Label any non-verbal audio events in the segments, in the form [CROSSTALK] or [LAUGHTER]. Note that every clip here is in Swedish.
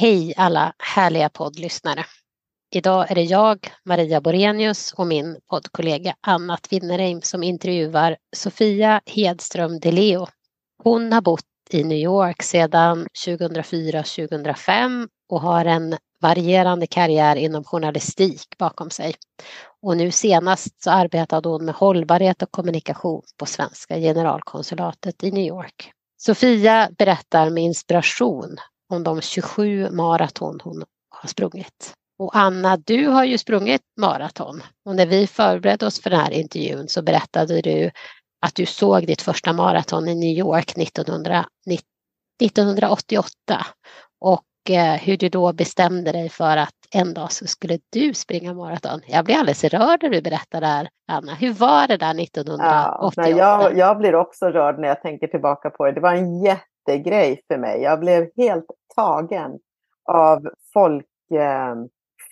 Hej alla härliga poddlyssnare. Idag är det jag, Maria Borenius och min poddkollega Anna Tvinnereim som intervjuar Sofia Hedström de Leo. Hon har bott i New York sedan 2004-2005 och har en varierande karriär inom journalistik bakom sig. Och nu senast så arbetade hon med hållbarhet och kommunikation på svenska generalkonsulatet i New York. Sofia berättar med inspiration om de 27 maraton hon har sprungit. Och Anna, du har ju sprungit maraton och när vi förberedde oss för den här intervjun så berättade du att du såg ditt första maraton i New York 1900, 1988 och eh, hur du då bestämde dig för att en dag så skulle du springa maraton. Jag blir alldeles rörd när du berättar det här, Anna. Hur var det där 1988? Ja, jag, jag blir också rörd när jag tänker tillbaka på det. Det var en jättegrej för mig. Jag blev helt tagen av folk, eh,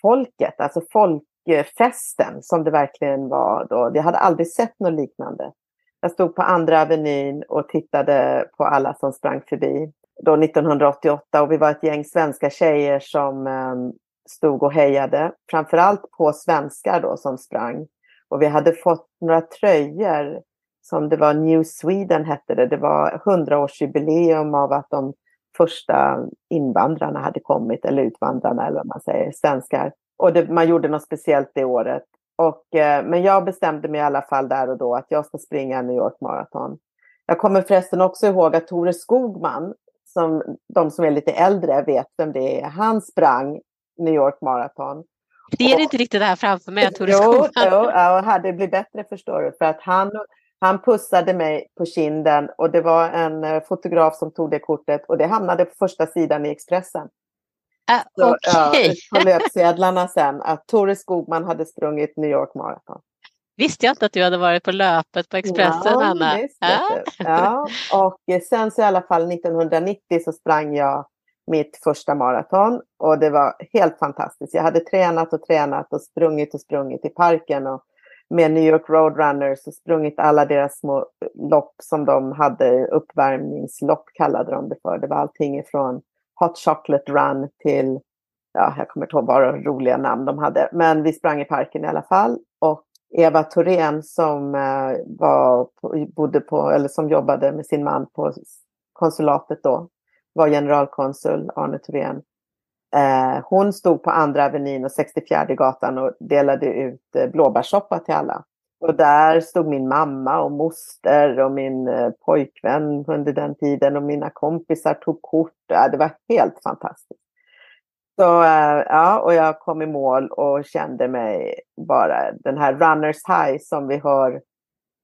folket, alltså folkfesten som det verkligen var då. Jag hade aldrig sett något liknande. Jag stod på andra avenyn och tittade på alla som sprang förbi. Då 1988 och vi var ett gäng svenska tjejer som eh, stod och hejade. Framförallt på svenskar då som sprang. Och vi hade fått några tröjor som det var New Sweden hette det. Det var hundraårsjubileum av att de första invandrarna hade kommit, eller utvandrarna eller vad man säger, svenskar. Och det, man gjorde något speciellt det året. Och, eh, men jag bestämde mig i alla fall där och då att jag ska springa New York Marathon. Jag kommer förresten också ihåg att Tore Skogman, som de som är lite äldre vet vem det är, han sprang New York Marathon. Det är och, inte riktigt det här framför mig, Tore Skogman. Jo, jo ja, det blir bättre förstår du. För att han han pussade mig på kinden och det var en eh, fotograf som tog det kortet och det hamnade på första sidan i Expressen. Uh, okay. ja, på löpsedlarna sen att Tore Skogman hade sprungit New York Marathon. Visste jag inte att du hade varit på löpet på Expressen, ja, Anna. Ja. ja. Och sen så i alla fall 1990 så sprang jag mitt första maraton och det var helt fantastiskt. Jag hade tränat och tränat och sprungit och sprungit i parken och med New York Roadrunners och sprungit alla deras små lopp som de hade, uppvärmningslopp kallade de det för. Det var allting ifrån Hot Chocolate Run till, ja, jag kommer inte ihåg bara roliga namn de hade, men vi sprang i parken i alla fall. Och Eva Thorén som eh, var, bodde på, eller som jobbade med sin man på konsulatet då, var generalkonsul, Arne Thorén. Eh, hon stod på andra avenyn och 64 gatan och delade ut eh, blåbärssoppa till alla. Och där stod min mamma och moster och min eh, pojkvän under den tiden och mina kompisar tog kort. Ja, det var helt fantastiskt. Så eh, ja, och jag kom i mål och kände mig bara den här runners high som vi hör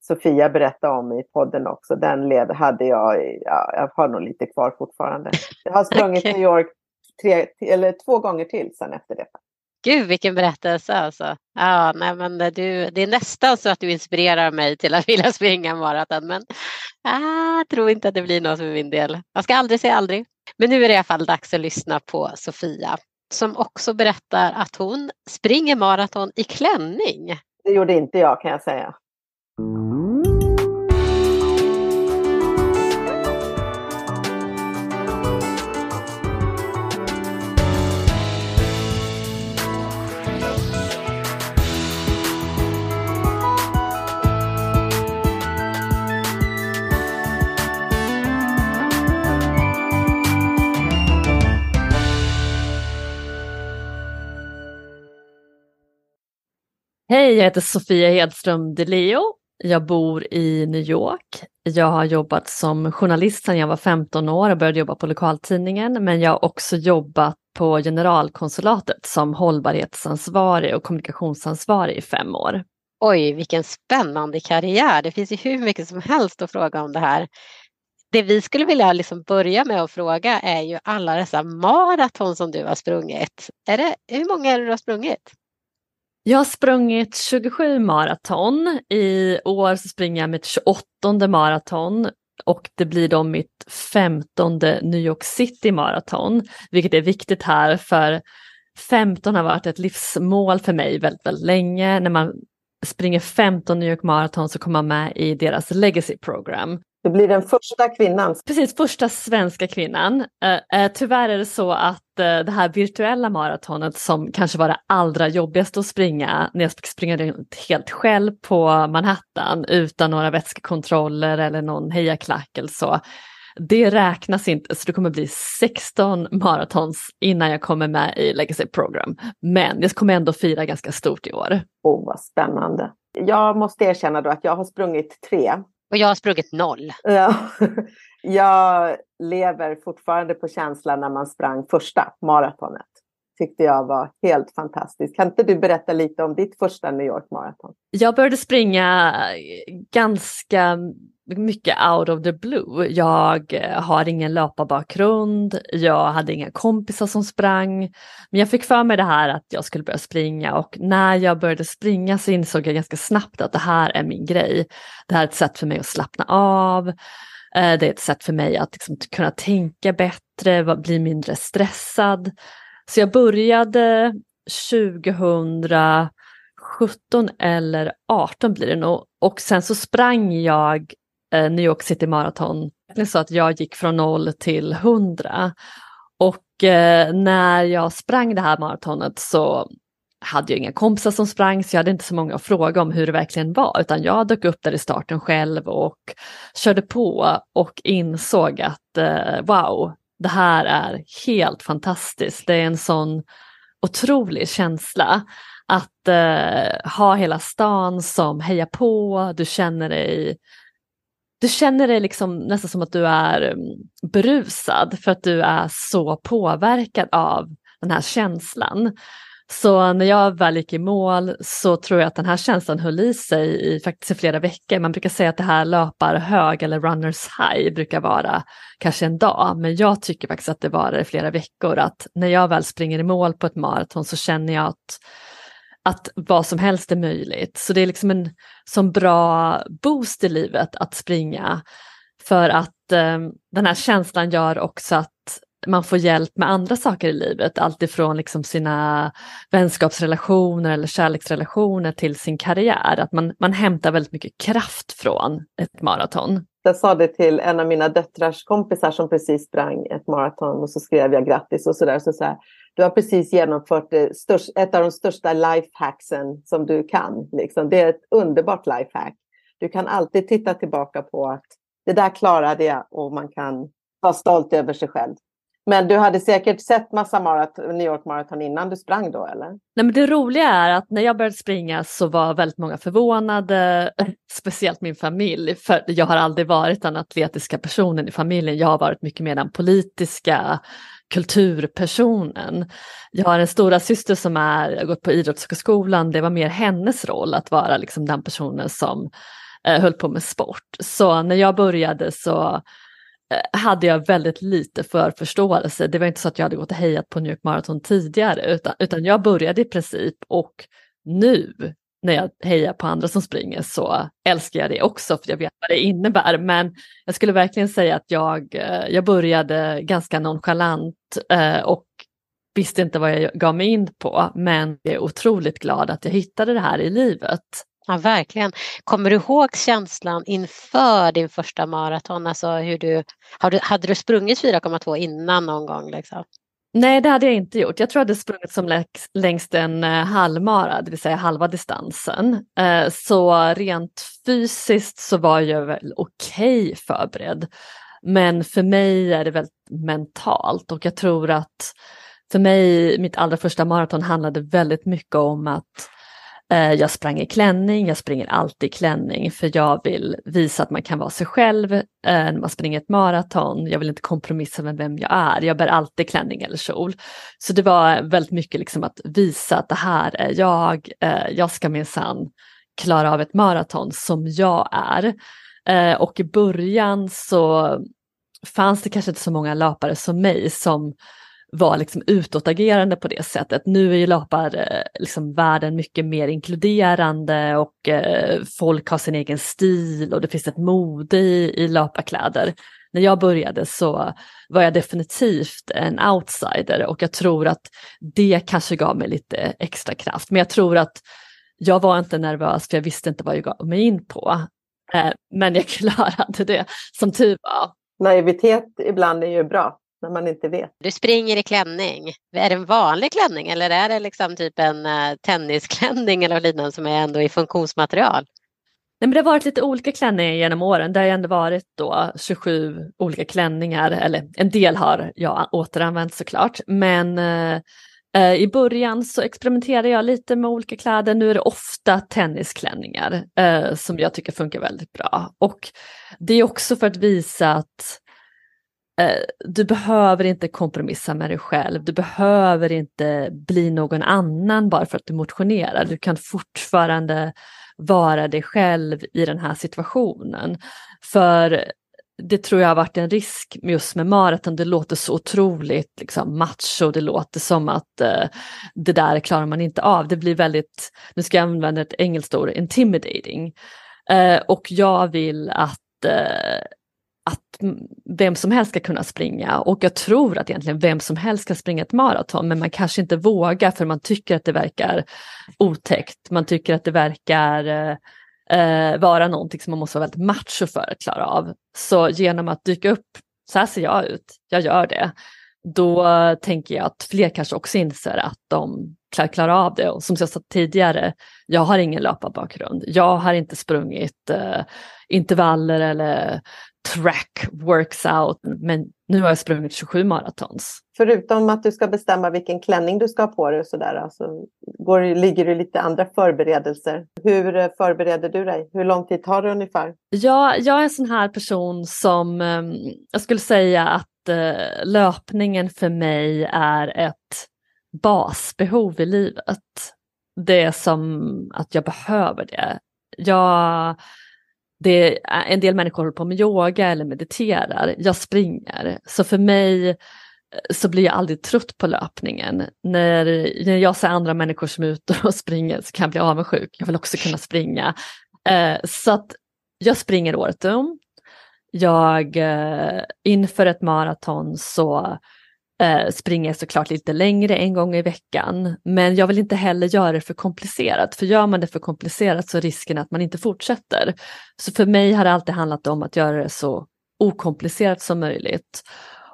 Sofia berätta om i podden också. Den led hade jag, ja, jag har nog lite kvar fortfarande. Jag har sprungit okay. New York tre, eller två gånger till sen efter det. Gud vilken berättelse alltså. Ja, nej, men du, det är nästan så att du inspirerar mig till att vilja springa maraton men jag tror inte att det blir något för min del. Jag ska aldrig säga aldrig. Men nu är det i alla fall dags att lyssna på Sofia som också berättar att hon springer maraton i klänning. Det gjorde inte jag kan jag säga. Hej, jag heter Sofia Hedström DeLeo. Jag bor i New York. Jag har jobbat som journalist sedan jag var 15 år och började jobba på lokaltidningen, men jag har också jobbat på generalkonsulatet som hållbarhetsansvarig och kommunikationsansvarig i fem år. Oj, vilken spännande karriär. Det finns ju hur mycket som helst att fråga om det här. Det vi skulle vilja liksom börja med att fråga är ju alla dessa maraton som du har sprungit. Är det, hur många är det du har sprungit? Jag har sprungit 27 maraton. I år så springer jag mitt 28 maraton och det blir då mitt 15 New York City maraton, vilket är viktigt här för 15 har varit ett livsmål för mig väldigt, väldigt länge. När man springer 15 New York maraton så kommer man med i deras legacy program. Du blir den första kvinnan. Precis, första svenska kvinnan. Uh, uh, tyvärr är det så att uh, det här virtuella maratonet som kanske var det allra jobbigaste att springa, när jag fick springa runt helt själv på Manhattan utan några vätskekontroller eller någon hejaklack eller så. Det räknas inte, så det kommer bli 16 maratons innan jag kommer med i Legacy Program. Men jag kommer ändå fira ganska stort i år. Åh, oh, vad spännande. Jag måste erkänna då att jag har sprungit tre och jag har sprungit noll. Ja. [LAUGHS] Jag lever fortfarande på känslan när man sprang första maratonet. Tyckte jag var helt fantastiskt. Kan inte du berätta lite om ditt första New York maraton? Jag började springa ganska mycket out of the blue. Jag eh, har ingen löparbakgrund, jag hade inga kompisar som sprang. Men jag fick för mig det här att jag skulle börja springa och när jag började springa så insåg jag ganska snabbt att det här är min grej. Det här är ett sätt för mig att slappna av. Eh, det är ett sätt för mig att liksom kunna tänka bättre, bli mindre stressad. Så jag började 2017 eller 18 blir det nog och sen så sprang jag Eh, New York City Marathon. Så att jag gick från noll till hundra. Och eh, när jag sprang det här maratonet så hade jag inga kompisar som sprang så jag hade inte så många att fråga om hur det verkligen var utan jag dök upp där i starten själv och körde på och insåg att eh, wow, det här är helt fantastiskt. Det är en sån otrolig känsla att eh, ha hela stan som hejar på, du känner dig du känner dig liksom nästan som att du är mm, berusad för att du är så påverkad av den här känslan. Så när jag väl gick i mål så tror jag att den här känslan höll i sig i faktiskt i flera veckor. Man brukar säga att det här löpar hög eller runners high brukar vara kanske en dag, men jag tycker faktiskt att det var i flera veckor. Att när jag väl springer i mål på ett maraton så känner jag att att vad som helst är möjligt. Så det är liksom en sån bra boost i livet att springa. För att eh, den här känslan gör också att man får hjälp med andra saker i livet. Alltifrån liksom sina vänskapsrelationer eller kärleksrelationer till sin karriär. Att man, man hämtar väldigt mycket kraft från ett maraton. Jag sa det till en av mina döttrars kompisar som precis sprang ett maraton och så skrev jag grattis och sådär. Så, så här, du har precis genomfört störst, ett av de största lifehacksen som du kan. Liksom. Det är ett underbart lifehack. Du kan alltid titta tillbaka på att det där klarade jag och man kan vara stolt över sig själv. Men du hade säkert sett massa maraton, New York Marathon innan du sprang då eller? Nej, men det roliga är att när jag började springa så var väldigt många förvånade, [LAUGHS] speciellt min familj, för jag har aldrig varit den atletiska personen i familjen, jag har varit mycket mer den politiska kulturpersonen. Jag har en stora syster som är, gått på Idrottshögskolan, det var mer hennes roll att vara liksom den personen som eh, höll på med sport. Så när jag började så eh, hade jag väldigt lite förförståelse. Det var inte så att jag hade gått och hejat på New York Marathon tidigare utan, utan jag började i princip och nu när jag hejar på andra som springer så älskar jag det också för jag vet vad det innebär. Men jag skulle verkligen säga att jag, eh, jag började ganska nonchalant eh, och visste inte vad jag gav mig in på. Men jag är otroligt glad att jag hittade det här i livet. Ja, verkligen. Kommer du ihåg känslan inför din första maraton? Alltså hur du, hade du sprungit 4,2 innan någon gång? Liksom? Nej, det hade jag inte gjort. Jag tror jag hade sprungit som längst en eh, halvmara, det vill säga halva distansen. Eh, så rent fysiskt så var jag väl okej okay förberedd. Men för mig är det väldigt mentalt och jag tror att för mig, mitt allra första maraton handlade väldigt mycket om att Eh, jag sprang i klänning, jag springer alltid i klänning för jag vill visa att man kan vara sig själv eh, när man springer ett maraton. Jag vill inte kompromissa med vem jag är, jag bär alltid klänning eller kjol. Så det var väldigt mycket liksom att visa att det här är jag, eh, jag ska minsann klara av ett maraton som jag är. Och i början så fanns det kanske inte så många löpare som mig som var liksom utåtagerande på det sättet. Nu är ju löpar eh, liksom världen mycket mer inkluderande och eh, folk har sin egen stil och det finns ett mode i, i löparkläder. När jag började så var jag definitivt en outsider och jag tror att det kanske gav mig lite extra kraft. Men jag tror att jag var inte nervös för jag visste inte vad jag gav mig in på. Eh, men jag [LAUGHS] klarade det som tur var. Naivitet ibland är ju bra när man inte vet. Du springer i klänning. Är det en vanlig klänning eller är det liksom typ en uh, tennisklänning eller liknande som är ändå i funktionsmaterial? Nej, men det har varit lite olika klänningar genom åren. Det har ändå varit då 27 olika klänningar, eller en del har jag återanvänt såklart. Men uh, uh, i början så experimenterade jag lite med olika kläder. Nu är det ofta tennisklänningar som jag tycker funkar väldigt bra. Och det är också för att visa att Eh, Eh, du behöver inte kompromissa med dig själv. Du behöver inte bli någon annan bara för att du motionerar. Du kan fortfarande vara dig själv i den här situationen. För det tror jag har varit en risk just med maraton. Det låter så otroligt liksom, macho. Det låter som att eh, det där klarar man inte av. Det blir väldigt, nu ska jag använda ett engelskt ord, intimidating. Eh, och jag vill att eh, att vem som helst ska kunna springa och jag tror att egentligen vem som helst kan springa ett maraton men man kanske inte vågar för man tycker att det verkar otäckt. Man tycker att det verkar eh, eh, vara någonting som man måste vara väldigt macho för att klara av. Så genom att dyka upp, så här ser jag ut, jag gör det, då tänker jag att fler kanske också inser att de klarar av det. Och som jag sa tidigare, jag har ingen löparbakgrund. Jag har inte sprungit eh, intervaller eller track works out. Men nu har jag sprungit 27 maratons. Förutom att du ska bestämma vilken klänning du ska ha på dig och sådär, alltså, går, ligger det lite andra förberedelser. Hur eh, förbereder du dig? Hur lång tid tar det ungefär? Ja, jag är en sån här person som ehm, jag skulle säga att eh, löpningen för mig är ett basbehov i livet. Det är som att jag behöver det. Jag det är, en del människor håller på med yoga eller mediterar. Jag springer. Så för mig eh, så blir jag aldrig trött på löpningen. När, när jag ser andra människor som är ute [LAUGHS] och springer så kan jag bli avundsjuk. Jag vill också kunna springa. Eh, så att jag springer året om. Jag, eh, inför ett maraton så eh, springer jag såklart lite längre en gång i veckan. Men jag vill inte heller göra det för komplicerat, för gör man det för komplicerat så är risken att man inte fortsätter. Så för mig har det alltid handlat om att göra det så okomplicerat som möjligt.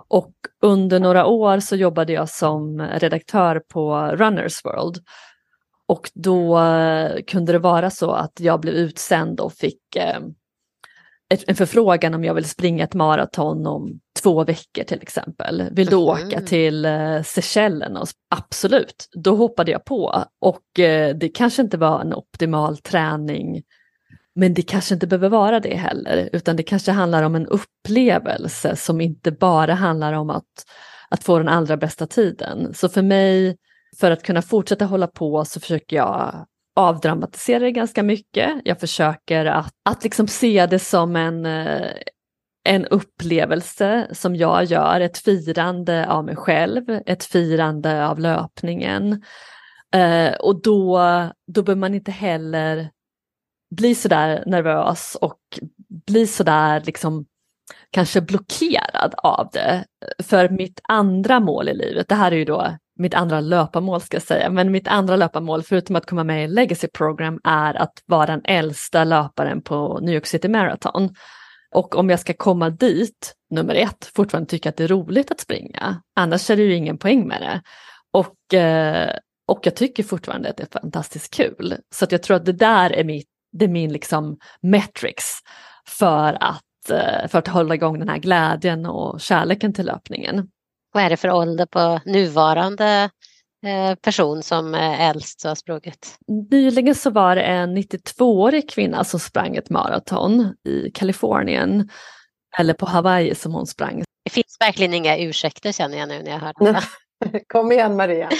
Och under några år så jobbade jag som redaktör på Runners World. Och då eh, kunde det vara så att jag blev utsänd och fick eh, en förfrågan om jag vill springa ett maraton om två veckor till exempel. Vill du mm. åka till eh, Seychellerna? Absolut, då hoppade jag på. Och eh, det kanske inte var en optimal träning men det kanske inte behöver vara det heller, utan det kanske handlar om en upplevelse som inte bara handlar om att, att få den allra bästa tiden. Så för mig, för att kunna fortsätta hålla på så försöker jag avdramatisera det ganska mycket. Jag försöker att, att liksom se det som en, eh, en upplevelse som jag gör, ett firande av mig själv, ett firande av löpningen. Eh, och då, då behöver man inte heller bli sådär nervös och bli sådär liksom kanske blockerad av det. För mitt andra mål i livet, det här är ju då mitt andra löparmål ska jag säga, men mitt andra löparmål förutom att komma med i Legacy Program är att vara den äldsta löparen på New York City Marathon. Och om jag ska komma dit, nummer ett, fortfarande tycka att det är roligt att springa, annars är det ju ingen poäng med det. Och, eh, och jag tycker fortfarande att det är fantastiskt kul. Så att jag tror att det där är, mitt, det är min liksom metrics för att, eh, för att hålla igång den här glädjen och kärleken till löpningen. Vad är det för ålder på nuvarande person som är äldst och har sprungit? Nyligen så var det en 92-årig kvinna som sprang ett maraton i Kalifornien. Eller på Hawaii som hon sprang. Det finns verkligen inga ursäkter känner jag nu när jag hör det. [LAUGHS] Kom igen Maria! [LAUGHS]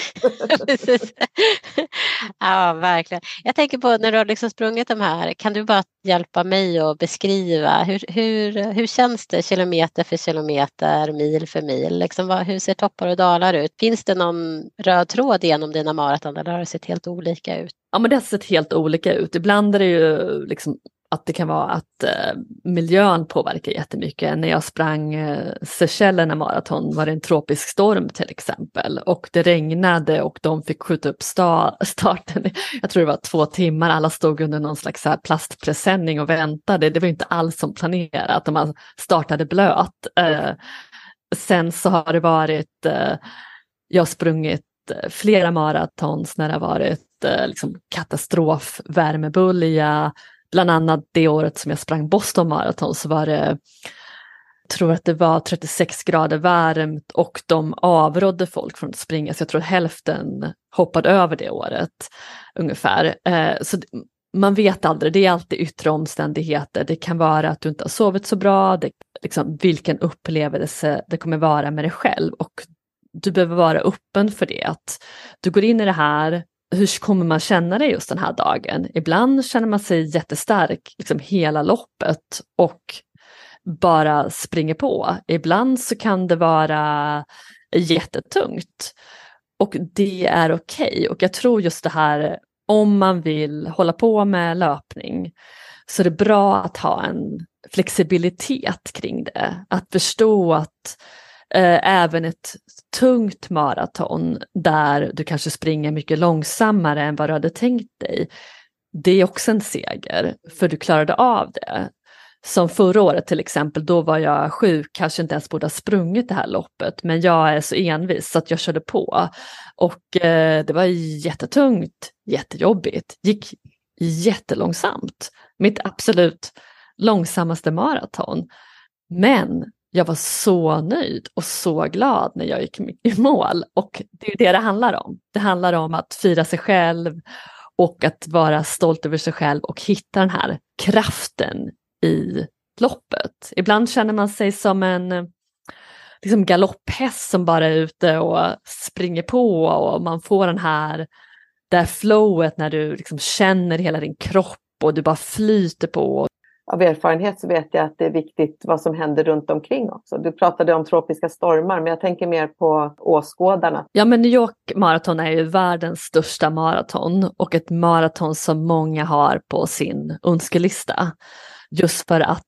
ja, verkligen. Jag tänker på när du har liksom sprungit de här, kan du bara hjälpa mig att beskriva hur, hur, hur känns det kilometer för kilometer, mil för mil? Liksom vad, hur ser toppar och dalar ut? Finns det någon röd tråd genom dina maraton eller har det sett helt olika ut? Ja men det har sett helt olika ut. Ibland är det ju liksom att det kan vara att eh, miljön påverkar jättemycket. När jag sprang eh, Seychellerna maraton var det en tropisk storm till exempel och det regnade och de fick skjuta upp sta starten. [LAUGHS] Jag tror det var två timmar, alla stod under någon slags här plastpresenning och väntade. Det var inte alls som planerat och man startade blöt. Eh, sen så har det varit, eh, jag har sprungit eh, flera maratons när det har varit eh, liksom katastrofvärmebölja bland annat det året som jag sprang Boston Marathon så var det, jag tror att det var 36 grader varmt och de avrådde folk från att springa så jag tror att hälften hoppade över det året ungefär. Eh, så man vet aldrig, det är alltid yttre omständigheter. Det kan vara att du inte har sovit så bra, det, liksom, vilken upplevelse det kommer vara med dig själv och du behöver vara öppen för det. Att du går in i det här hur kommer man känna det just den här dagen? Ibland känner man sig jättestark liksom hela loppet och bara springer på. Ibland så kan det vara jättetungt och det är okej. Okay. Och jag tror just det här om man vill hålla på med löpning så är det bra att ha en flexibilitet kring det. Att förstå att eh, även ett tungt maraton där du kanske springer mycket långsammare än vad du hade tänkt dig. Det är också en seger, för du klarade av det. Som förra året till exempel, då var jag sjuk, kanske inte ens borde ha sprungit det här loppet, men jag är så envis så att jag körde på. Och eh, det var jättetungt, jättejobbigt, gick jättelångsamt. Mitt absolut långsammaste maraton. Men jag var så nöjd och så glad när jag gick i mål. Och det är det det handlar om. Det handlar om att fira sig själv och att vara stolt över sig själv och hitta den här kraften i loppet. Ibland känner man sig som en liksom galopphäst som bara är ute och springer på och man får den här, det här flowet när du liksom känner hela din kropp och du bara flyter på av erfarenhet så vet jag att det är viktigt vad som händer runt omkring också. Du pratade om tropiska stormar, men jag tänker mer på åskådarna. Ja, men New York Marathon är ju världens största maraton och ett maraton som många har på sin önskelista. Just för att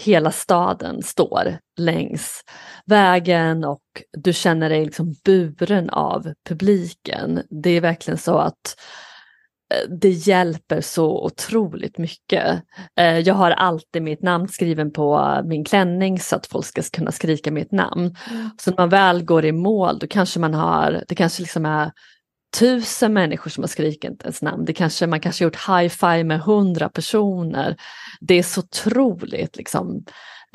hela staden står längs vägen och du känner dig liksom buren av publiken. Det är verkligen så att det hjälper så otroligt mycket. Eh, jag har alltid mitt namn skriven på min klänning så att folk ska kunna skrika mitt namn. Mm. Så när man väl går i mål då kanske man har, det kanske liksom är tusen människor som har skrikit ens namn. Det kanske, man kanske gjort high-five med hundra personer. Det är så otroligt liksom,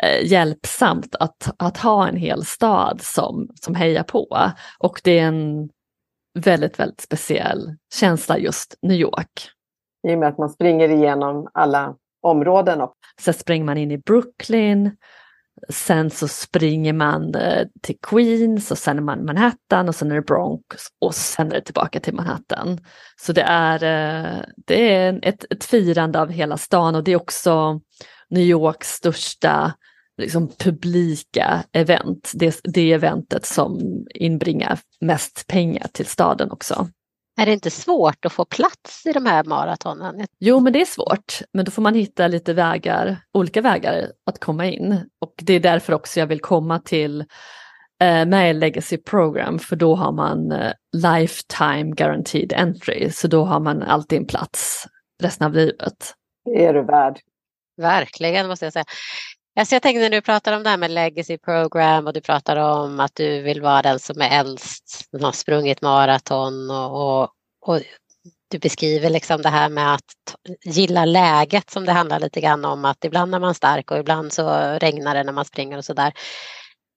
eh, hjälpsamt att, att ha en hel stad som, som hejar på. Och det är en väldigt, väldigt speciell känsla just New York. I och med att man springer igenom alla områden. Och... Sen springer man in i Brooklyn, sen så springer man eh, till Queens och sen är man Manhattan och sen är det Bronx och sen är det tillbaka till Manhattan. Så det är, eh, det är ett, ett firande av hela stan och det är också New Yorks största liksom, publika event, det, det eventet som inbringar mest pengar till staden också. Är det inte svårt att få plats i de här maratonen? Jo, men det är svårt. Men då får man hitta lite vägar, olika vägar att komma in. Och det är därför också jag vill komma till eh, med Legacy Program, för då har man eh, lifetime guaranteed entry. Så då har man alltid en plats resten av livet. Det är du värd. Verkligen måste jag säga. Alltså jag tänkte när du pratar om det här med legacy program och du pratar om att du vill vara den som är äldst, som har sprungit maraton och, och, och, du beskriver liksom det här med att gilla läget som det handlar lite grann om att ibland är man stark och ibland så regnar det när man springer och sådär.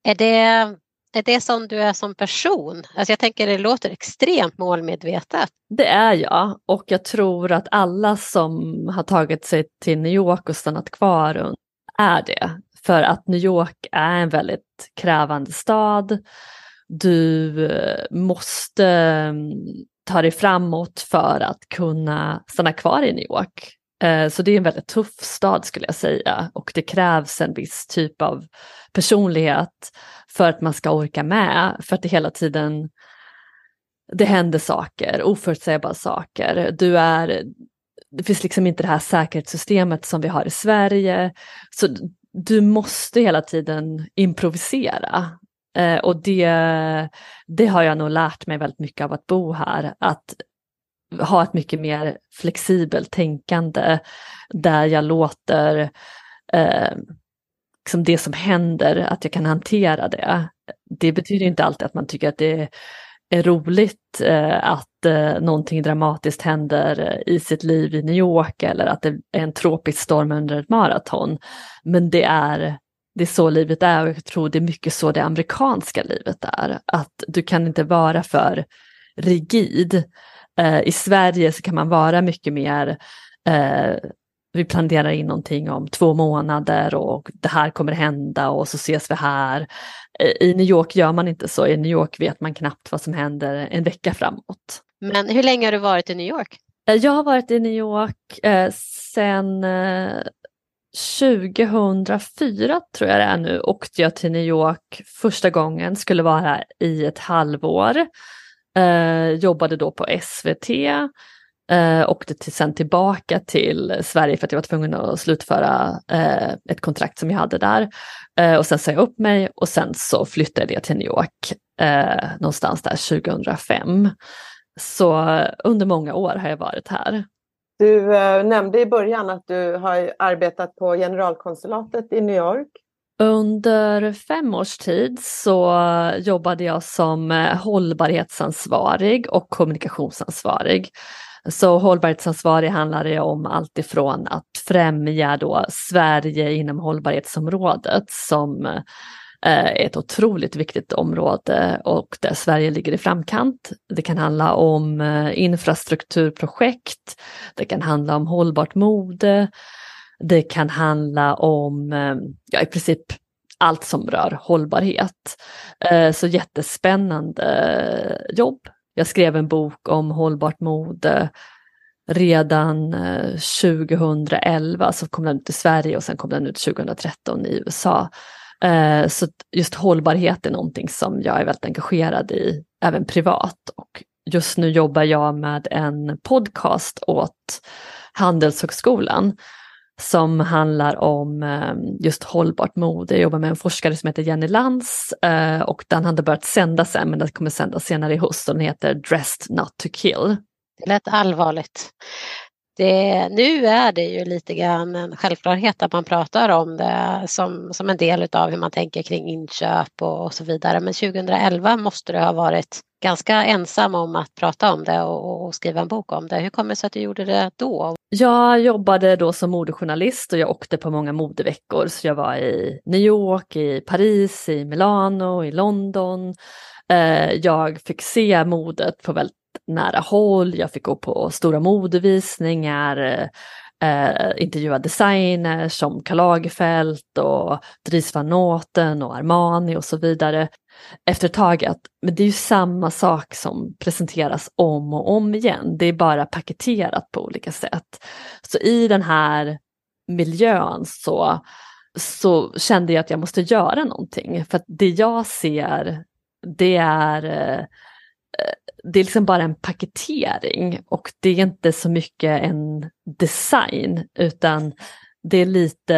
Är det, är det som du är som person? Alltså jag tänker det låter extremt målmedvetet. Det är jag och jag tror att alla som har tagit sig till New York och stannat kvar är det. För att New York är en väldigt krävande stad. Du eh, måste mm, ta dig framåt för att kunna stanna kvar i New York. Eh, så det är en väldigt tuff stad skulle jag säga och det krävs en viss typ av personlighet för att man ska orka med, för att det hela tiden det händer saker, oförutsägbara saker. Du är det finns liksom inte det här säkerhetssystemet som vi har i Sverige. Så du måste hela tiden improvisera. Eh, och det, det har jag nog lärt mig väldigt mycket av att bo här. Att ha ett mycket mer flexibelt tänkande där jag låter eh, liksom det som händer, att jag kan hantera det. Det betyder inte alltid att man tycker att det är roligt eh, att eh, någonting dramatiskt händer eh, i sitt liv i New York eller att det är en tropisk storm under ett maraton. Men det är, det är så livet är och jag tror det är mycket så det amerikanska livet är. Att du kan inte vara för rigid. Eh, I Sverige så kan man vara mycket mer eh, vi planerar in någonting om två månader och det här kommer hända och så ses vi här. I New York gör man inte så, i New York vet man knappt vad som händer en vecka framåt. Men hur länge har du varit i New York? Eh, jag har varit i New York eh, sedan eh, 2004 tror jag det är nu, åkte jag till New York första gången, skulle vara här i ett halvår. Eh, jobbade då på SVT Eh, åkte till, sen tillbaka till Sverige för att jag var tvungen att slutföra eh, ett kontrakt som jag hade där. Eh, och sen sa jag upp mig och sen så flyttade jag till New York eh, någonstans där 2005. Så under många år har jag varit här. Du eh, nämnde i början att du har arbetat på generalkonsulatet i New York. Under fem års tid så jobbade jag som eh, hållbarhetsansvarig och kommunikationsansvarig. Så hållbarhetsansvarig handlar det om allt ifrån att främja då Sverige inom hållbarhetsområdet som eh, är ett otroligt viktigt område och där Sverige ligger i framkant. Det kan handla om eh, infrastrukturprojekt, det kan handla om hållbart mode, det kan handla om eh, ja, i princip allt som rör hållbarhet. Så jättespännande jobb jag skrev en bok om hållbart mode redan eh, 2011, så kom den ut i Sverige och sen kom den ut 2013 i USA. Eh, så just hållbarhet är någonting som jag är väldigt engagerad i, även privat. Och just nu jobbar jag med en podcast åt Handelshögskolan som handlar om ehm, just hållbart mode. Jag jobbar med en forskare som heter Jenny Lantz eh, och den hade börjat sändas sen men den kommer sändas senare i höst och den heter Dressed Not To Kill. Det lät allvarligt. Det, nu är det ju lite grann en självklarhet att man pratar om det som, som en del av hur man tänker kring inköp och, och så vidare. Men 2011 måste du ha varit ganska ensam om att prata om det och, och, skriva en bok om det. Hur kommer det sig att du gjorde det då? Jag jobbade då som modejournalist och jag åkte på många modeveckor. Så jag var i New York, i Paris, i Milano, i London. Eh, jag fick se modet på väldigt nära håll. Jag fick gå på stora modevisningar eh, eh, intervjua designers som Karl Lagerfeld och Dries van Noten och Armani och så vidare. Efter ett tag att men det är ju samma sak som presenteras om och om igen. Det är bara paketerat på olika sätt. Så i den här miljön så, så kände jag att jag måste göra någonting. För att det jag ser det är eh, det är liksom bara en paketering och det är inte så mycket en design utan det är lite,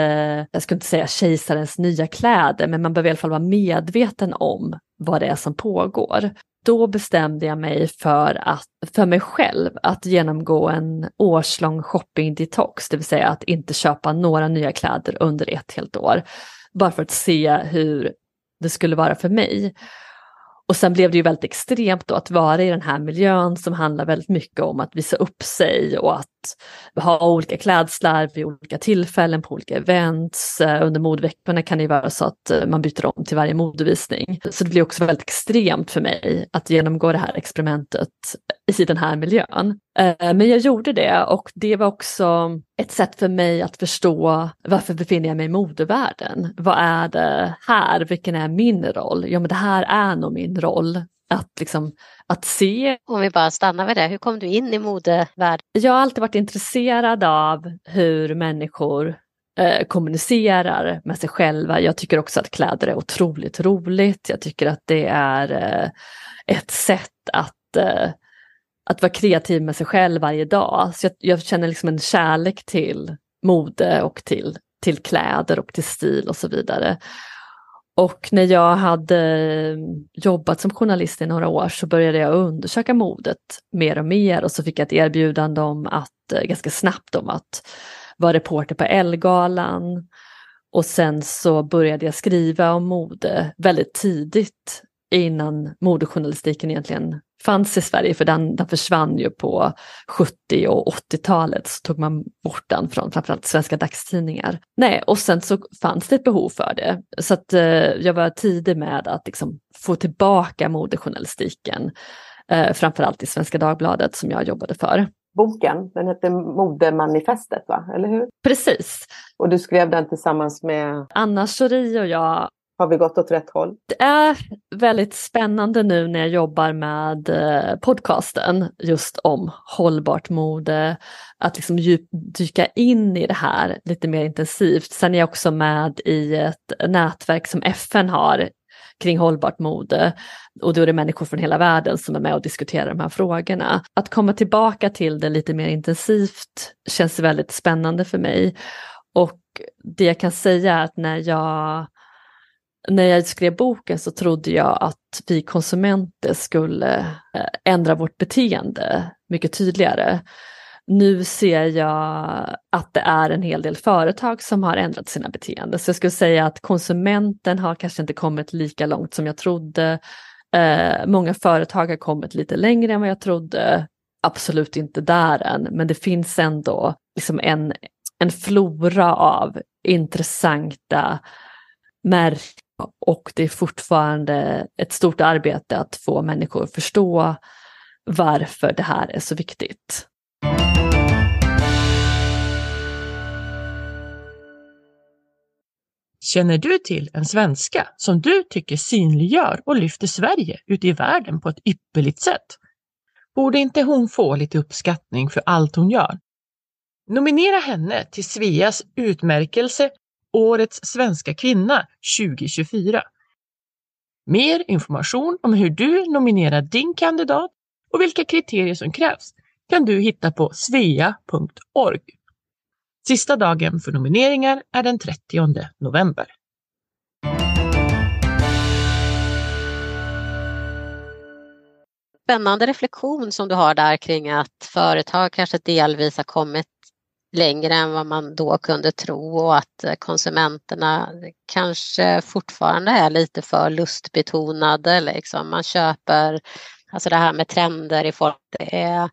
jag skulle inte säga kejsarens nya kläder, men man behöver i alla fall vara medveten om vad det är som pågår. Då bestämde jag mig för, att, för mig själv att genomgå en årslång shopping detox, det vill säga att inte köpa några nya kläder under ett helt år. Bara för att se hur det skulle vara för mig. Och sen blev det ju väldigt extremt då att vara i den här miljön som handlar väldigt mycket om att visa upp sig och att ha olika klädslar vid olika tillfällen på olika events. Eh, under modeveckorna kan det ju vara så att eh, man byter om till varje modevisning. Så det blir också väldigt extremt för mig att genomgå det här experimentet i den här miljön. Eh, men jag gjorde det och det var också ett sätt för mig att förstå varför befinner jag mig i modevärlden? Vad är det här? Vilken är min roll? Ja men det här är nog min roll. Att, liksom, att se. Om vi bara stannar vid det, hur kom du in i modevärlden? Jag har alltid varit intresserad av hur människor eh, kommunicerar med sig själva. Jag tycker också att kläder är otroligt roligt. Jag tycker att det är eh, ett sätt att eh, att vara kreativ med sig själv varje dag. Så jag, jag känner liksom en kärlek till mode och till, till kläder och till stil och så vidare. Och när jag hade eh, jobbat som journalist i några år så började jag undersöka modet mer och mer och så fick jag ett erbjudande om att, eh, ganska snabbt om att vara reporter på Ellegalan. Och sen så började jag skriva om mode väldigt tidigt innan modejournalistiken egentligen fanns i Sverige, för den, den försvann ju på 70 och 80-talet, så tog man bort den från framförallt svenska dagstidningar. Nej, och sen så fanns det ett behov för det, så att eh, jag var tidig med att liksom, få tillbaka modejournalistiken, eh, framförallt i Svenska Dagbladet som jag jobbade för. Boken, den hette Modemanifestet, va? eller hur? Precis. Och du skrev den tillsammans med? Anna Schori och jag har vi gått åt rätt håll? Det är väldigt spännande nu när jag jobbar med eh, podcasten just om hållbart mode, att liksom dyka in i det här lite mer intensivt. Sen är jag också med i ett nätverk som FN har kring hållbart mode och då är det människor från hela världen som är med och diskuterar de här frågorna. Att komma tillbaka till det lite mer intensivt känns väldigt spännande för mig. Och det jag kan säga är att när jag när jag skrev boken så trodde jag att vi konsumenter skulle eh, ändra vårt beteende mycket tydligare. Nu ser jag att det är en hel del företag som har ändrat sina beteenden. Så jag skulle säga att konsumenten har kanske inte kommit lika långt som jag trodde. Eh, många företag har kommit lite längre än vad jag trodde. Absolut inte där än, men det finns ändå liksom en, en flora av intressanta märken och det är fortfarande ett stort arbete att få människor att förstå varför det här är så viktigt. Känner du till en svenska som du tycker synliggör och lyfter Sverige ute i världen på ett ypperligt sätt? Borde inte hon få lite uppskattning för allt hon gör? Nominera henne till Sveas utmärkelse Årets svenska kvinna 2024. Mer information om hur du nominerar din kandidat och vilka kriterier som krävs kan du hitta på svea.org. Sista dagen för nomineringar är den 30 november. Spännande reflektion som du har där kring att företag kanske delvis har kommit längre än vad man då kunde tro och att eh, konsumenterna kanske fortfarande är lite för lustbetonade. Liksom. Man köper, alltså det här med trender i folk, det är,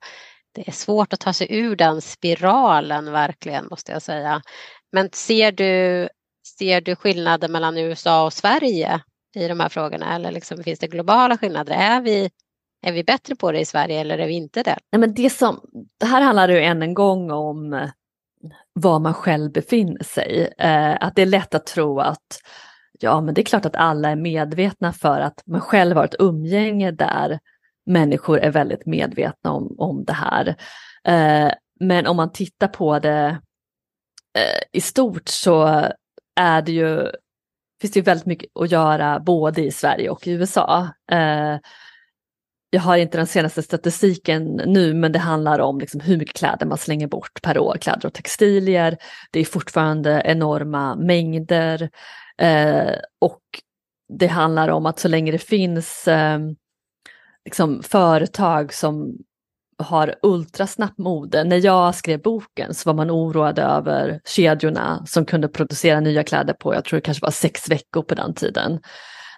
det är svårt att ta sig ur den spiralen verkligen måste jag säga. Men ser du, ser du skillnader mellan USA och Sverige i de här frågorna eller liksom, finns det globala skillnader? Är vi, är vi bättre på det i Sverige eller är vi inte det? Nej, men det, som, det här handlar ju än en gång om eh, var man själv befinner sig. Eh, att det är lätt att tro att ja, men det är klart att alla är medvetna för att man själv har ett umgänge där människor är väldigt medvetna om, om det här. Eh, men om man tittar på det eh, i stort så är det ju, finns det ju väldigt mycket att göra både i Sverige och i USA. Eh, jag har inte den senaste statistiken nu, men det handlar om liksom hur mycket kläder man slänger bort per år, kläder och textilier. Det är fortfarande enorma mängder eh, och det handlar om att så länge det finns eh, liksom företag som har ultrasnabbt mode. När jag skrev boken så var man oroad över kedjorna som kunde producera nya kläder på, jag tror det kanske var sex veckor på den tiden.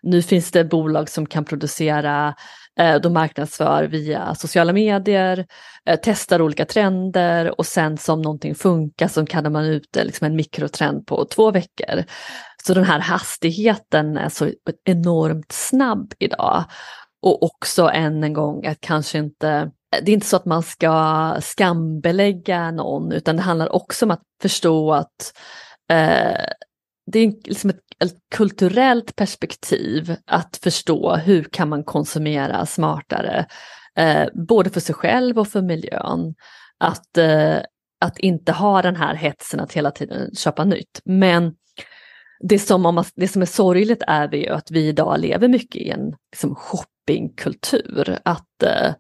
Nu finns det bolag som kan producera Eh, de marknadsför via sociala medier, eh, testar olika trender och sen som någonting funkar så kan man ut eh, liksom en mikrotrend på två veckor. Så den här hastigheten är så enormt snabb idag. Och också än en gång att kanske inte det är inte så att man ska skambelägga någon utan det handlar också om att förstå att eh, det är liksom ett, ett, kulturellt perspektiv att förstå hur kan man konsumera smartare, eh, både för sig själv och för miljön. Att, eh, att inte ha den här hetsen att hela tiden köpa nytt. Men det som, man, det som är sorgligt är ju att vi idag lever mycket i en liksom, shoppingkultur. Att eh,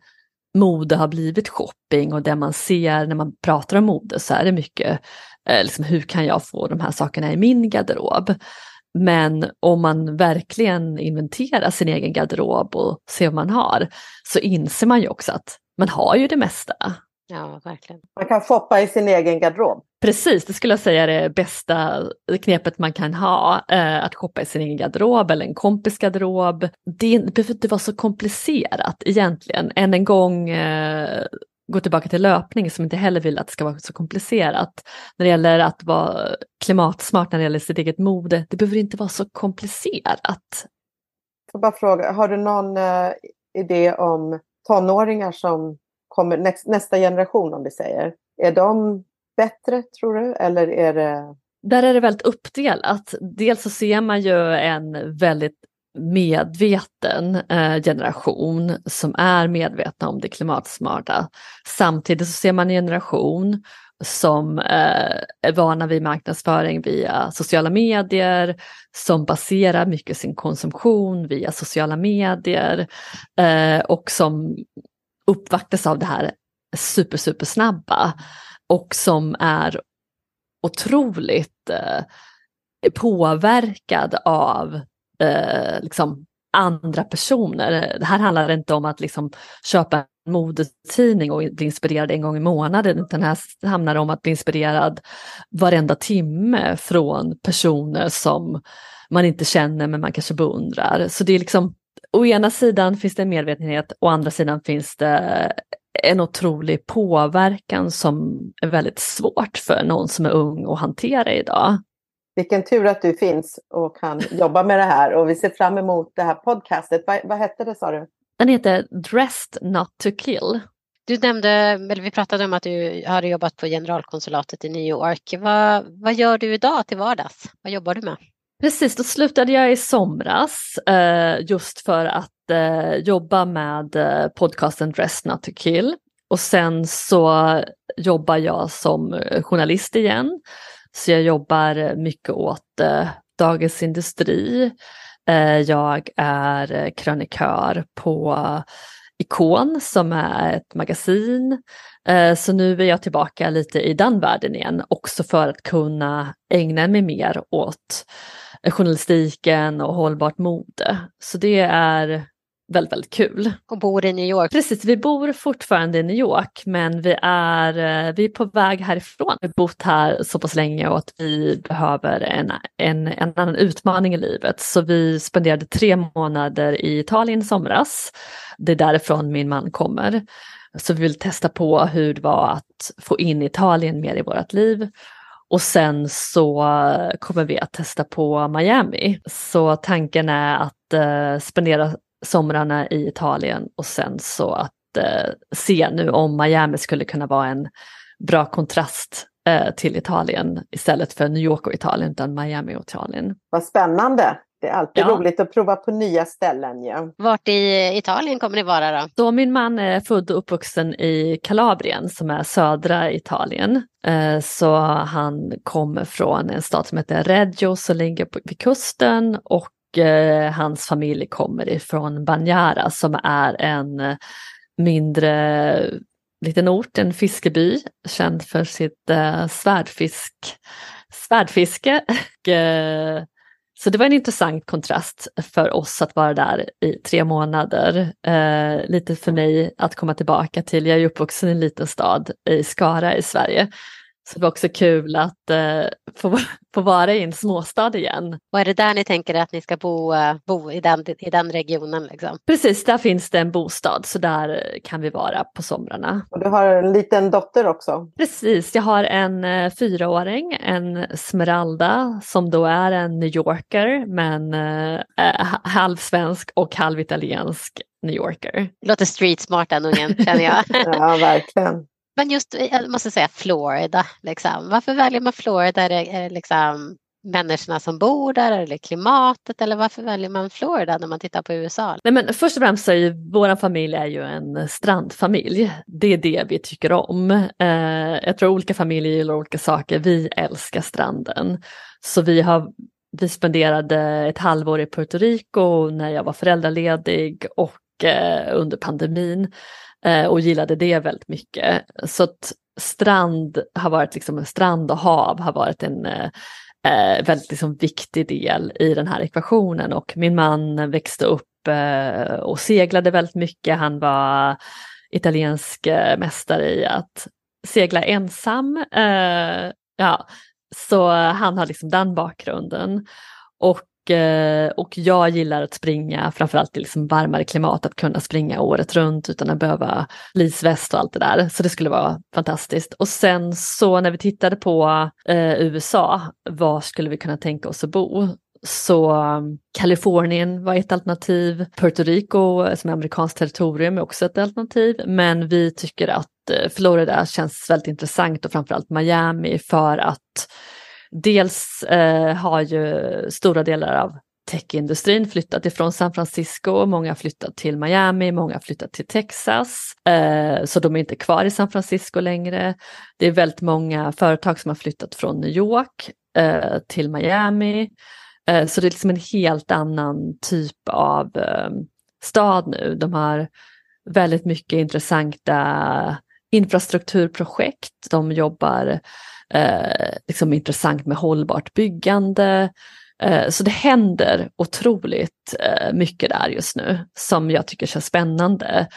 mode har blivit shopping och det man ser när man pratar om mode så är det mycket eh, liksom, hur kan jag få de här sakerna i min garderob? Men om man verkligen inventerar sin egen garderob och ser vad man har så inser man ju också att man har ju det mesta. Ja, verkligen. Man kan shoppa i sin egen garderob. Precis, det skulle jag säga är det bästa knepet man kan ha. Eh, att shoppa i sin egen garderob eller en kompis garderob. Det behöver inte vara så komplicerat egentligen. Än en gång eh, gå tillbaka till löpning som inte heller vill att det ska vara så komplicerat. När det gäller att vara klimatsmart när det gäller sitt eget mode, det behöver inte vara så komplicerat. Jag bara fråga, har du någon uh, idé om tonåringar som kommer, näst, nästa generation om vi säger, är de bättre tror du eller är det där är det väldigt uppdelat. Dels så ser man ju en väldigt medveten eh, generation som är medvetna om det klimatsmarta. Samtidigt så ser man en generation som eh, är vana vid marknadsföring via sociala medier, som baserar mycket sin konsumtion via sociala medier eh, och som uppvaktas av det här super, super snabba och som är otroligt eh, påverkad av eh, liksom andra personer. Det här handlar inte om att liksom köpa en modetidning och bli inspirerad en gång i månaden, utan här handlar om att bli inspirerad varenda timme från personer som man inte känner men man kanske beundrar. Så det är liksom, å ena sidan finns det en medvetenhet, å andra sidan finns det en otrolig påverkan som är väldigt svårt för någon som är ung att hantera idag. Vilken tur att du finns och kan jobba med det här och vi ser fram emot det här podcastet. Vad, vad hette det sa du? Den heter Dressed Not To Kill. Du nämnde, eller vi pratade om att du har jobbat på generalkonsulatet i New York. Vad, vad gör du idag till vardags? Vad jobbar du med? Precis, då slutade jag i somras eh, just för att eh, jobba med eh, podcasten Dressed Not To Kill. Och sen så jobbar jag som journalist igen så jag jobbar mycket åt eh, Dagens Industri. Eh, jag är krönikör på Ikon som är ett magasin. Eh, så nu är jag tillbaka lite i den världen igen, också för att kunna ägna mig mer åt eh, journalistiken och hållbart mode. Så det är väldigt, väldigt kul. Och bor i New York? Precis, vi bor fortfarande i New York men vi är, eh, vi är på väg härifrån. Vi har bott här så pass länge och att vi behöver en, en, en annan utmaning i livet. Så vi spenderade tre månader i Italien i somras. Det är därifrån min man kommer. Så vi vill testa på hur det var att få in Italien mer i vårt liv. Och sen så kommer vi att testa på Miami. Så tanken är att eh, spendera somrarna i Italien och sen så att eh, se nu om Miami skulle kunna vara en bra kontrast eh, till Italien istället för New York och Italien utan Miami och Italien. Vad spännande! Det är alltid ja. roligt att prova på nya ställen. Ja. Vart i Italien kommer ni vara då? då? Min man är född och uppvuxen i Kalabrien som är södra Italien. Eh, så han kommer från en stad som heter Reggio som ligger vid kusten och Eh, hans familj kommer ifrån Banjara som är en mindre liten ort, en fiskeby, känd för sitt eh, svärdfisk, svärdfiske. Eh, så det var en intressant kontrast för oss att vara där i tre månader. Eh, lite för mig att komma tillbaka till, jag är uppvuxen i en liten stad i Skara i Sverige. Så det var också kul att eh, få, [LAUGHS] få vara i en småstad igen. Och är det där ni tänker att ni ska bo, eh, bo i, den, i den regionen? Liksom? Precis, där finns det en bostad så där kan vi vara på somrarna. Och du har en liten dotter också? Precis, jag har en eh, fyraåring, en Smeralda som då är en New Yorker men eh, halvsvensk och halvitaliensk New Yorker. Låter street smart den ungen känner jag. [LAUGHS] ja, verkligen. Men just, eh, jag måste säga Florida, liksom. varför väljer man Florida? Är det, är det liksom människorna som bor där eller klimatet eller varför väljer man Florida när man tittar på USA? Nej, men först och främst så är ju vår familj är ju en strandfamilj. Det är det vi tycker om. Eh, jag tror olika familjer gillar olika saker. Vi älskar stranden. Så vi har vi spenderade ett halvår i Puerto Rico när jag var föräldraledig och eh, under pandemin eh, och gillade det väldigt mycket. Så att strand har varit liksom, strand och hav har varit en eh, eh, väldigt liksom, viktig del i den här ekvationen och min man växte upp eh, och seglade väldigt mycket. Han var italiensk eh, mästare i att segla ensam. Eh, ja, så han har liksom den bakgrunden. Och, Eh, och jag gillar att springa, framförallt i liksom varmare klimat, att kunna springa året runt utan att behöva lisväst och allt det där. Så det skulle vara fantastiskt. Och sen så när vi tittade på eh, USA, var skulle vi kunna tänka oss att bo? Så Kalifornien var ett alternativ. Puerto Rico eh, som är amerikanskt territorium är också ett alternativ. Men vi tycker att eh, Florida känns väldigt intressant och framförallt Miami för att dels eh, har ju stora delar av techindustrin flyttat ifrån San Francisco, många har flyttat till Miami, många har flyttat till Texas, eh, så de är inte kvar i San Francisco längre. Det är väldigt många företag som har flyttat från New York eh, till Miami. Eh, så det är liksom en helt annan typ av eh, stad nu. De har väldigt mycket intressanta infrastrukturprojekt. De jobbar eh, liksom intressant med hållbart byggande. Eh, så det händer otroligt eh, mycket där just nu som jag tycker känns spännande.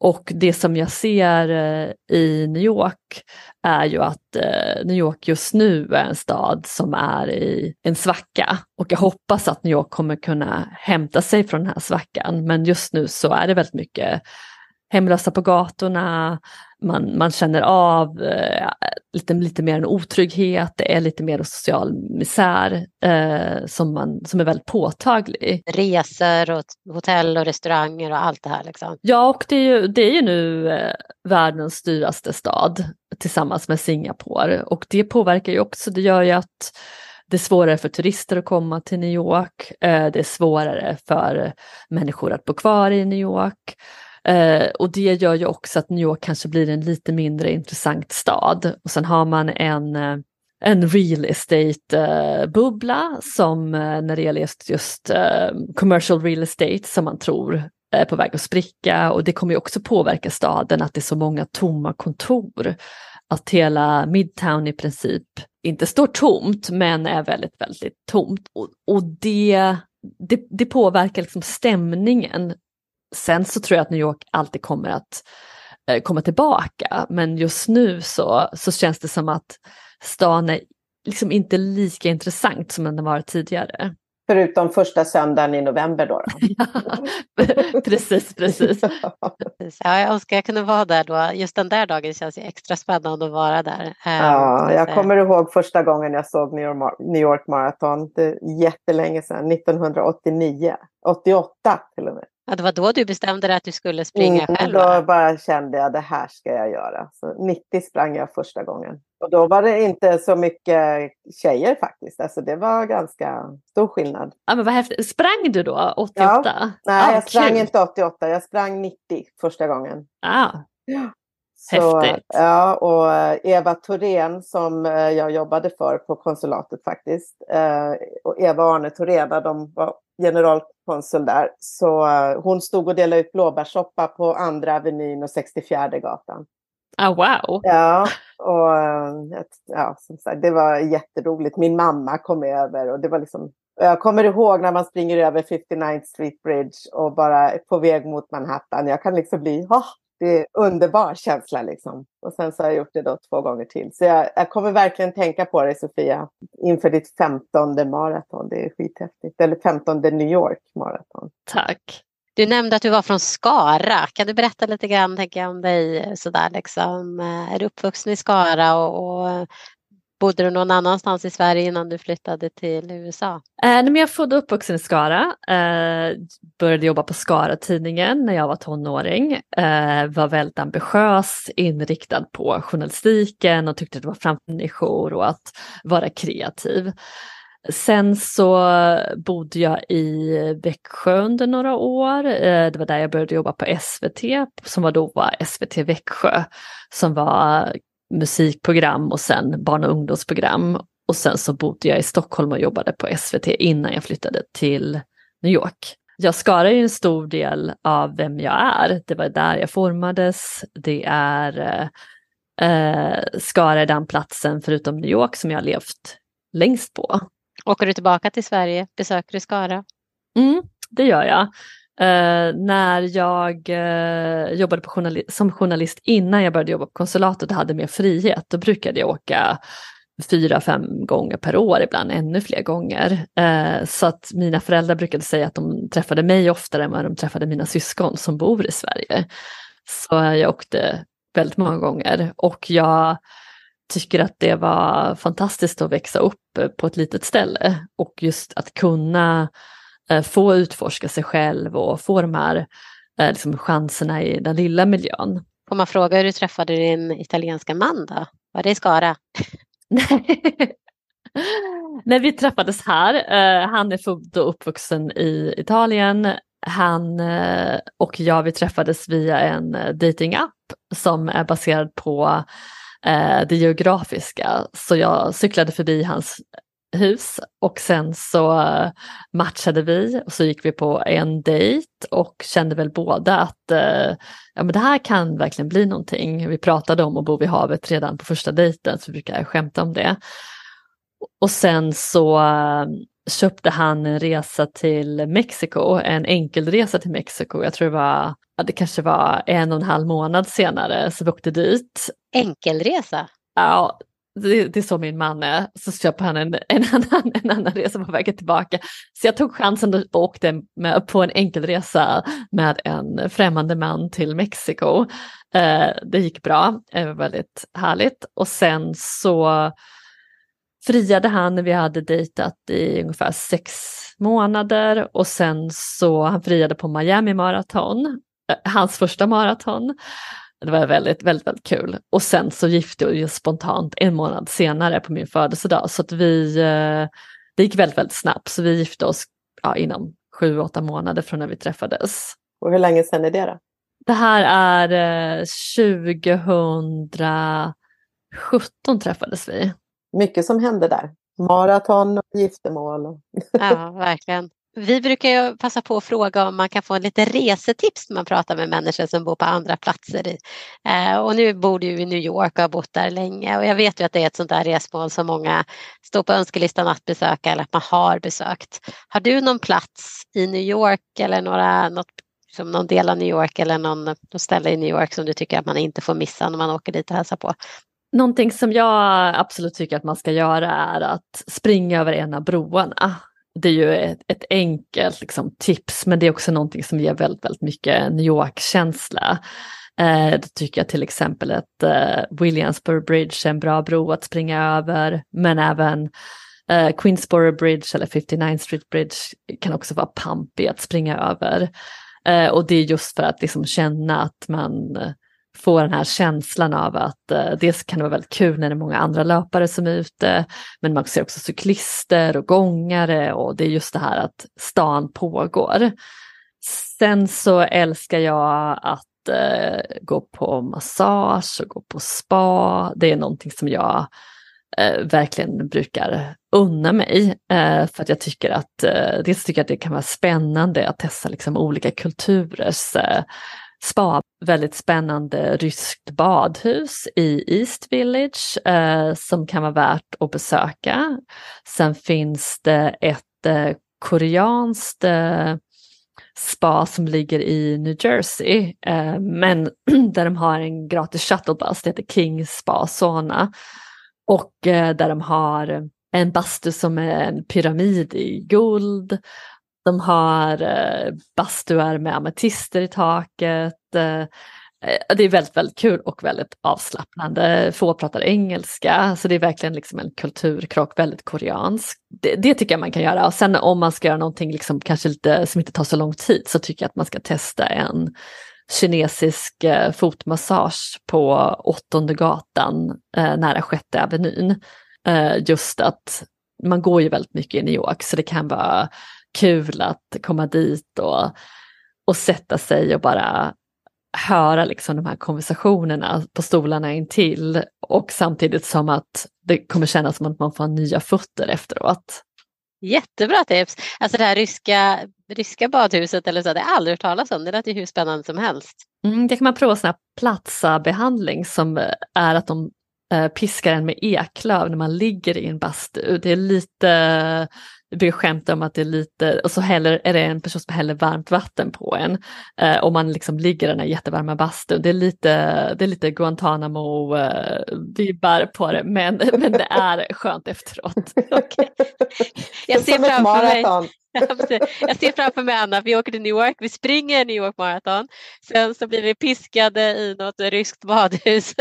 Och det som jag ser eh, i New York är ju att eh, New York just nu är en stad som är i en svacka. Och jag hoppas att New York kommer kunna hämta sig från den här svackan. Men just nu så är det väldigt mycket hemlösa på gatorna, man, man känner av eh, lite, lite mer en otrygghet, det är lite mer social misär eh, som, man, som är väldigt påtaglig. Resor och hotell och restauranger och allt det här. Liksom. Ja, och det är ju, det är ju nu eh, världens dyraste stad tillsammans med Singapore och det påverkar ju också, det gör ju att det är svårare för turister att komma till New York. Eh, det är svårare för människor att bo kvar i New York. Eh, och det gör ju också att New York kanske blir en lite mindre intressant stad. Och sen har man en, eh, en real estate-bubbla eh, som eh, när det gäller just, just commercial real estate som man tror är på väg att spricka och det kommer ju också påverka staden att det är så många tomma kontor. Att hela Midtown i princip inte står tomt men är väldigt, väldigt tomt. Och, och det, det, det påverkar liksom stämningen Sen så tror jag att New York alltid kommer att eh, komma tillbaka, men just nu så, så känns det som att stan är liksom inte lika intressant som den varit tidigare. Förutom första söndagen i november då? då. [LAUGHS] precis, [LAUGHS] precis. Ja, jag önskar jag kunde vara där då. Just den där dagen känns ju extra spännande att vara där. Ja, jag kommer ihåg första gången jag såg New York Marathon. Det är jättelänge sedan, 1989. 88 till och med. Ja, det var då du bestämde dig att du skulle springa mm, själv? Då bara kände jag det här ska jag göra. Så 90 sprang jag första gången. Och då var det inte så mycket tjejer faktiskt. Alltså det var ganska stor skillnad. Ja, men vad häftigt. Sprang du då 88? Ja. Nej, ah, jag sprang kul. inte 88. Jag sprang 90 första gången. Ah. Ja. Så, Häftigt. Ja, och eh, Eva Thorén som eh, jag jobbade för på konsulatet faktiskt. Eh, och Eva och Arne Thorén, de var generalkonsul där. Så hon stod och delade ut blåbärssoppa på andra avenyn och 64 gatan. Oh, wow! Ja, och ja, som sagt, det var jätteroligt. Min mamma kom över och det var liksom jag kommer ihåg när man springer över 59th Street Bridge och bara på väg mot Manhattan. Jag kan liksom bli, oh, det är underbar känsla liksom. Och sen så har jag gjort det då två gånger till. Så jag, jag kommer verkligen tänka på dig Sofia inför ditt femtonde maraton. Det är skithäftigt. Eller femtonde New York maraton. Tack. Du nämnde att du var från Skara. Kan du berätta lite grann tänker jag, om dig? Eh, sådär, liksom. Eh, är du uppvuxen i Skara och, och Bodde du någon annanstans i Sverige innan du flyttade till USA? Eh, jag är född och uppvuxen i Skara. Eh, började jobba på Skara-tidningen när jag var tonåring. Eh, var väldigt ambitiös, inriktad på journalistiken och tyckte det var framtidssmänniskor och att vara kreativ. Sen så bodde jag i Växjö under några år. Eh, det var där jag började jobba på SVT, som var då var SVT Växjö, som var musikprogram och sen barn och ungdomsprogram. Och sen så bodde jag i Stockholm och jobbade på SVT innan jag flyttade till New York. jag Skara är ju en stor del av vem jag är. Det var där jag formades. Det är eh, Skara är den platsen förutom New York som jag levt längst på. Åker du tillbaka till Sverige? Besöker du Skara? Mm, det gör jag. Eh, när jag eh, jobbade på journali som journalist innan jag började jobba på konsulatet och hade mer frihet, då brukade jag åka fyra, fem gånger per år, ibland ännu fler gånger. Eh, så att mina föräldrar brukade säga att de träffade mig oftare än vad de träffade mina syskon som bor i Sverige. Så jag åkte väldigt många gånger och jag tycker att det var fantastiskt att växa upp på ett litet ställe och just att kunna få utforska sig själv och få de här eh, liksom, chanserna i den lilla miljön. Får man fråga hur du träffade din italienska man då? Var det i Skara? [LAUGHS] Nej, vi träffades här. Uh, han är född och uppvuxen i Italien. Han och jag vi träffades via en datingapp som är baserad på det geografiska. Så jag cyklade förbi hans hus och sen så eh, matchade vi och så gick vi på en dejt och kände väl båda att eh, ja, men det här kan verkligen bli någonting. Vi pratade om att bo vid havet redan på första dejten så brukar skämta om det. Och sen så eh, köpte han en resa till Mexiko, en enkelresa till Mexiko. Jag tror det var, ja, det kanske var en och en halv månad senare så vi åkte dit. Enkelresa? Ja, det, det, är så min man är. Så köper han en, en, annan, en annan resa på vägen tillbaka. Så jag tog chansen och åkte med, på en enkelresa med en främmande man till Mexiko. Eh, det gick bra, det var väldigt härligt. Och sen så friade han när vi hade dejtat i ungefär sex månader och sen så han friade på Miami Marathon, eh, hans första maraton. Det var väldigt, väldigt, väldigt kul. Och sen så gifte vi oss spontant en månad senare på min födelsedag. Så att vi, eh, det gick väldigt, väldigt snabbt. Så vi gifte oss ja, inom sju, åtta månader från när vi träffades. Och hur länge sedan är det då? Det här är 2017 träffades vi. Mycket som hände där. Maraton och giftermål. Ja, verkligen. Vi brukar ju passa på att fråga om man kan få lite resetips när man pratar med människor som bor på andra platser. I. Eh, och nu bor du i New York och har bott där länge och jag vet ju att det är ett sånt där resmål som många står på önskelistan att besöka eller att man har besökt. Har du någon plats i New York eller några, något, som någon del av New York eller någon, något ställe i New York som du tycker att man inte får missa när man åker dit och hälsar på? Någonting som jag absolut tycker att man ska göra är att springa över en av broarna det är ju ett, ett enkelt liksom, tips men det är också någonting som ger väldigt, väldigt mycket New York-känsla. Eh, då tycker jag till exempel att eh, Williamsburg Bridge är en bra bro att springa över men även eh, Queensborough Bridge eller 59 Street Bridge kan också vara pampig att springa över. Eh, och det är just för att liksom känna att man få den här känslan av att eh, dels kan det vara väldigt kul när det är många andra löpare som är ute, men man ser också cyklister och gångare och det är just det här att stan pågår. Sen så älskar jag att eh, gå på massage och gå på spa. Det är någonting som jag eh, verkligen brukar unna mig. Eh, för att jag tycker att, eh, dels tycker jag att det kan vara spännande att testa liksom, olika kulturers eh, spa, väldigt spännande ryskt badhus i East Village eh, som kan vara värt att besöka. Sen finns det ett eh, koreanskt eh, spa som ligger i New Jersey eh, men [CLEARS THROAT] där de har en gratis shuttlebuss, det heter King Spa Sauna. Och eh, där de har en bastu som är en pyramid i guld de har eh, bastuar med ametister i taket. Eh, eh, det är väldigt, väldigt kul och väldigt avslappnande. Få pratar engelska, så det är verkligen liksom en kulturkrock, väldigt koreansk. Det, det, tycker jag man kan göra. Och sen om man ska göra någonting liksom, kanske lite, som inte tar så lång tid så tycker jag att man ska testa en kinesisk eh, fotmassage på åttonde gatan eh, nära sjätte avenyn. Eh, just att man går ju väldigt mycket i New York så det kan vara kul att komma dit och, och sätta sig och bara höra liksom de här konversationerna på stolarna intill och samtidigt som att det kommer kännas som att man får nya fötter efteråt. Jättebra tips! Alltså det här ryska ryska badhuset eller så. Det har jag aldrig hört talas om. Det lät ju hur spännande som helst. Mm, det kan man prova sån här platsa-behandling som är att de eh, piskar en med eklöv när man ligger i en bastu. Det är lite vi brukar skämta om att det är lite, och så häller, är det en person som häller varmt vatten på en eh, och man liksom ligger i den här jättevarma bastun. Det är lite, det är lite Guantanamo-vibbar eh, på det, men, [LAUGHS] men det är skönt efteråt. [LAUGHS] okay. [LAUGHS] Jag ser framför mig jag ser framför mig Anna, vi åker till New York, vi springer New York Marathon, sen så blir vi piskade i något ryskt badhus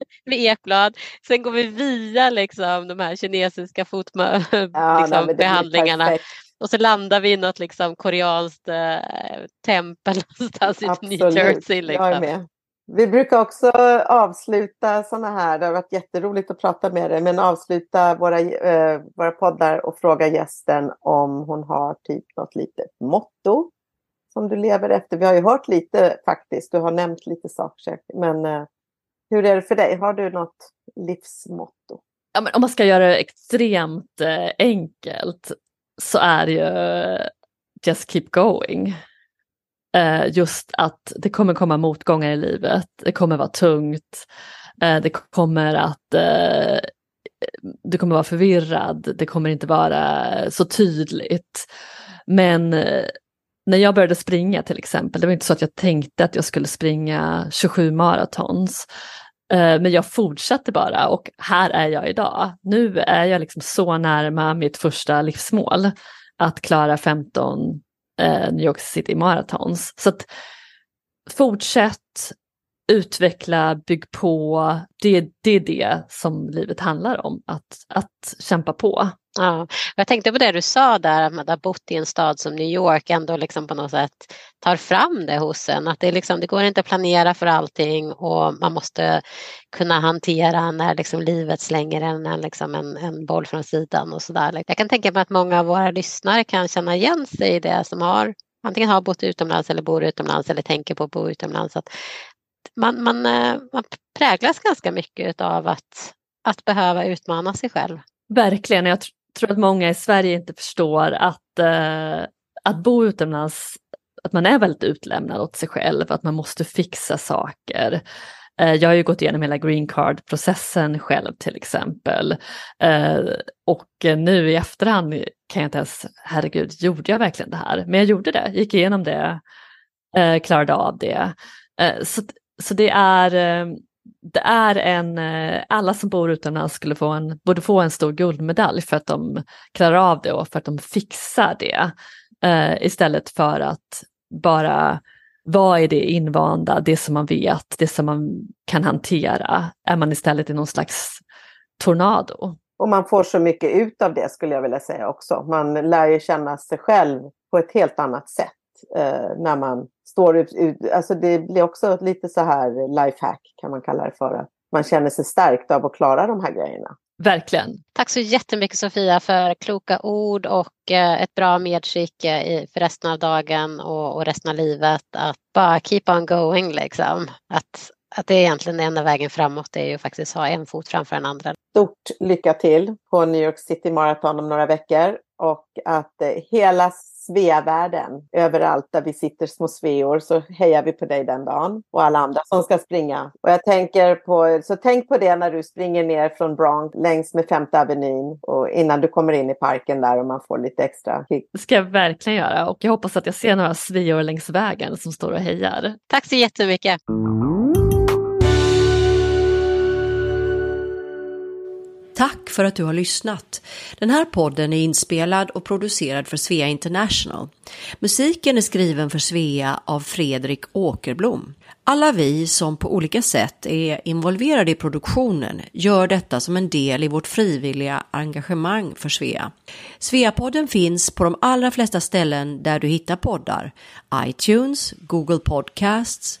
[LAUGHS] med ekblad. Sen går vi via liksom, de här kinesiska fotbehandlingarna. Ja, och så landar vi i något liksom, koreanskt eh, tempel [LAUGHS] någonstans i New Jersey. Liksom. Vi brukar också avsluta sådana här, det har varit jätteroligt att prata med dig, men avsluta våra, eh, våra poddar och fråga gästen om hon har typ något litet motto som du lever efter. Vi har ju hört lite faktiskt, du har nämnt lite saker, men eh, hur är det för dig? Har du något livsmotto? Ja, men om man ska göra det extremt eh, enkelt så är det ju eh, just keep going. Eh, just att det kommer komma motgångar i livet, det kommer vara tungt, eh, det kommer att eh, du kommer vara förvirrad, det kommer inte vara så tydligt. Men eh, när jag började springa till exempel, det var inte så att jag tänkte att jag skulle springa 27 maratons. Eh, men jag fortsatte bara och här är jag idag. Nu är jag liksom så närma mitt första livsmål, att klara 15 eh, New York City Marathons. Så att fortsätt, utveckla, bygg på. Det, det är det som livet handlar om, att, att kämpa på. Ja, jag tänkte på det du sa där, att man har bott i en stad som New York ändå liksom på något sätt tar fram det hos en. Att det, liksom, det går inte att planera för allting och man måste kunna hantera när liksom livet slänger en, en, liksom en, en boll från sidan och sådär. Jag kan tänka mig att många av våra lyssnare kan känna igen sig i det som har antingen har bott utomlands eller bor utomlands eller tänker på att bo utomlands. Att man, man, eh, man präglas ganska mycket av att, att behöva utmana sig själv. Verkligen, jag tror att många i Sverige inte förstår att, eh, att bo utomlands, att man är väldigt utlämnad åt sig själv, att man måste fixa saker. Eh, jag har ju gått igenom hela green card-processen själv till exempel. Eh, och nu i efterhand kan jag inte ens, herregud, gjorde jag verkligen det här? Men jag gjorde det, gick igenom det, eh, klarade av det. Eh, så, så det är eh, det är en, eh, alla som bor utomlands skulle få en, borde få en stor guldmedalj för att de klarar av det och för att de fixar det. Eh, istället för att bara vad är det invanda, det som man vet, det som man kan hantera, är man istället i någon slags tornado. Och man får så mycket ut av det skulle jag vilja säga också. Man lär ju känna sig själv på ett helt annat sätt eh, när man står ut, ut. Alltså det blir också lite så här lifehack kan man kalla det för. Att man känner sig stärkt av att klara de här grejerna. Verkligen. Tack så jättemycket Sofia för kloka ord och eh, ett bra medskick för resten av dagen och resten av livet. Att bara keep on going liksom. Att, att det är egentligen den enda vägen framåt det är ju faktiskt ha en fot framför den andra. Stort lycka till på New York City Marathon om några veckor och att eh, hela Sveavärlden. Överallt där vi sitter små sveor så hejar vi på dig den dagen och alla andra som ska springa. Och jag tänker på, så tänk på det när du springer ner från Bronx längs med Femte Avenyn och innan du kommer in i parken där och man får lite extra kick. Det ska jag verkligen göra och jag hoppas att jag ser några sveor längs vägen som står och hejar. Tack så jättemycket. Tack för att du har lyssnat. Den här podden är inspelad och producerad för Svea International. Musiken är skriven för Svea av Fredrik Åkerblom. Alla vi som på olika sätt är involverade i produktionen gör detta som en del i vårt frivilliga engagemang för Svea. Sveapodden finns på de allra flesta ställen där du hittar poddar. iTunes, Google Podcasts,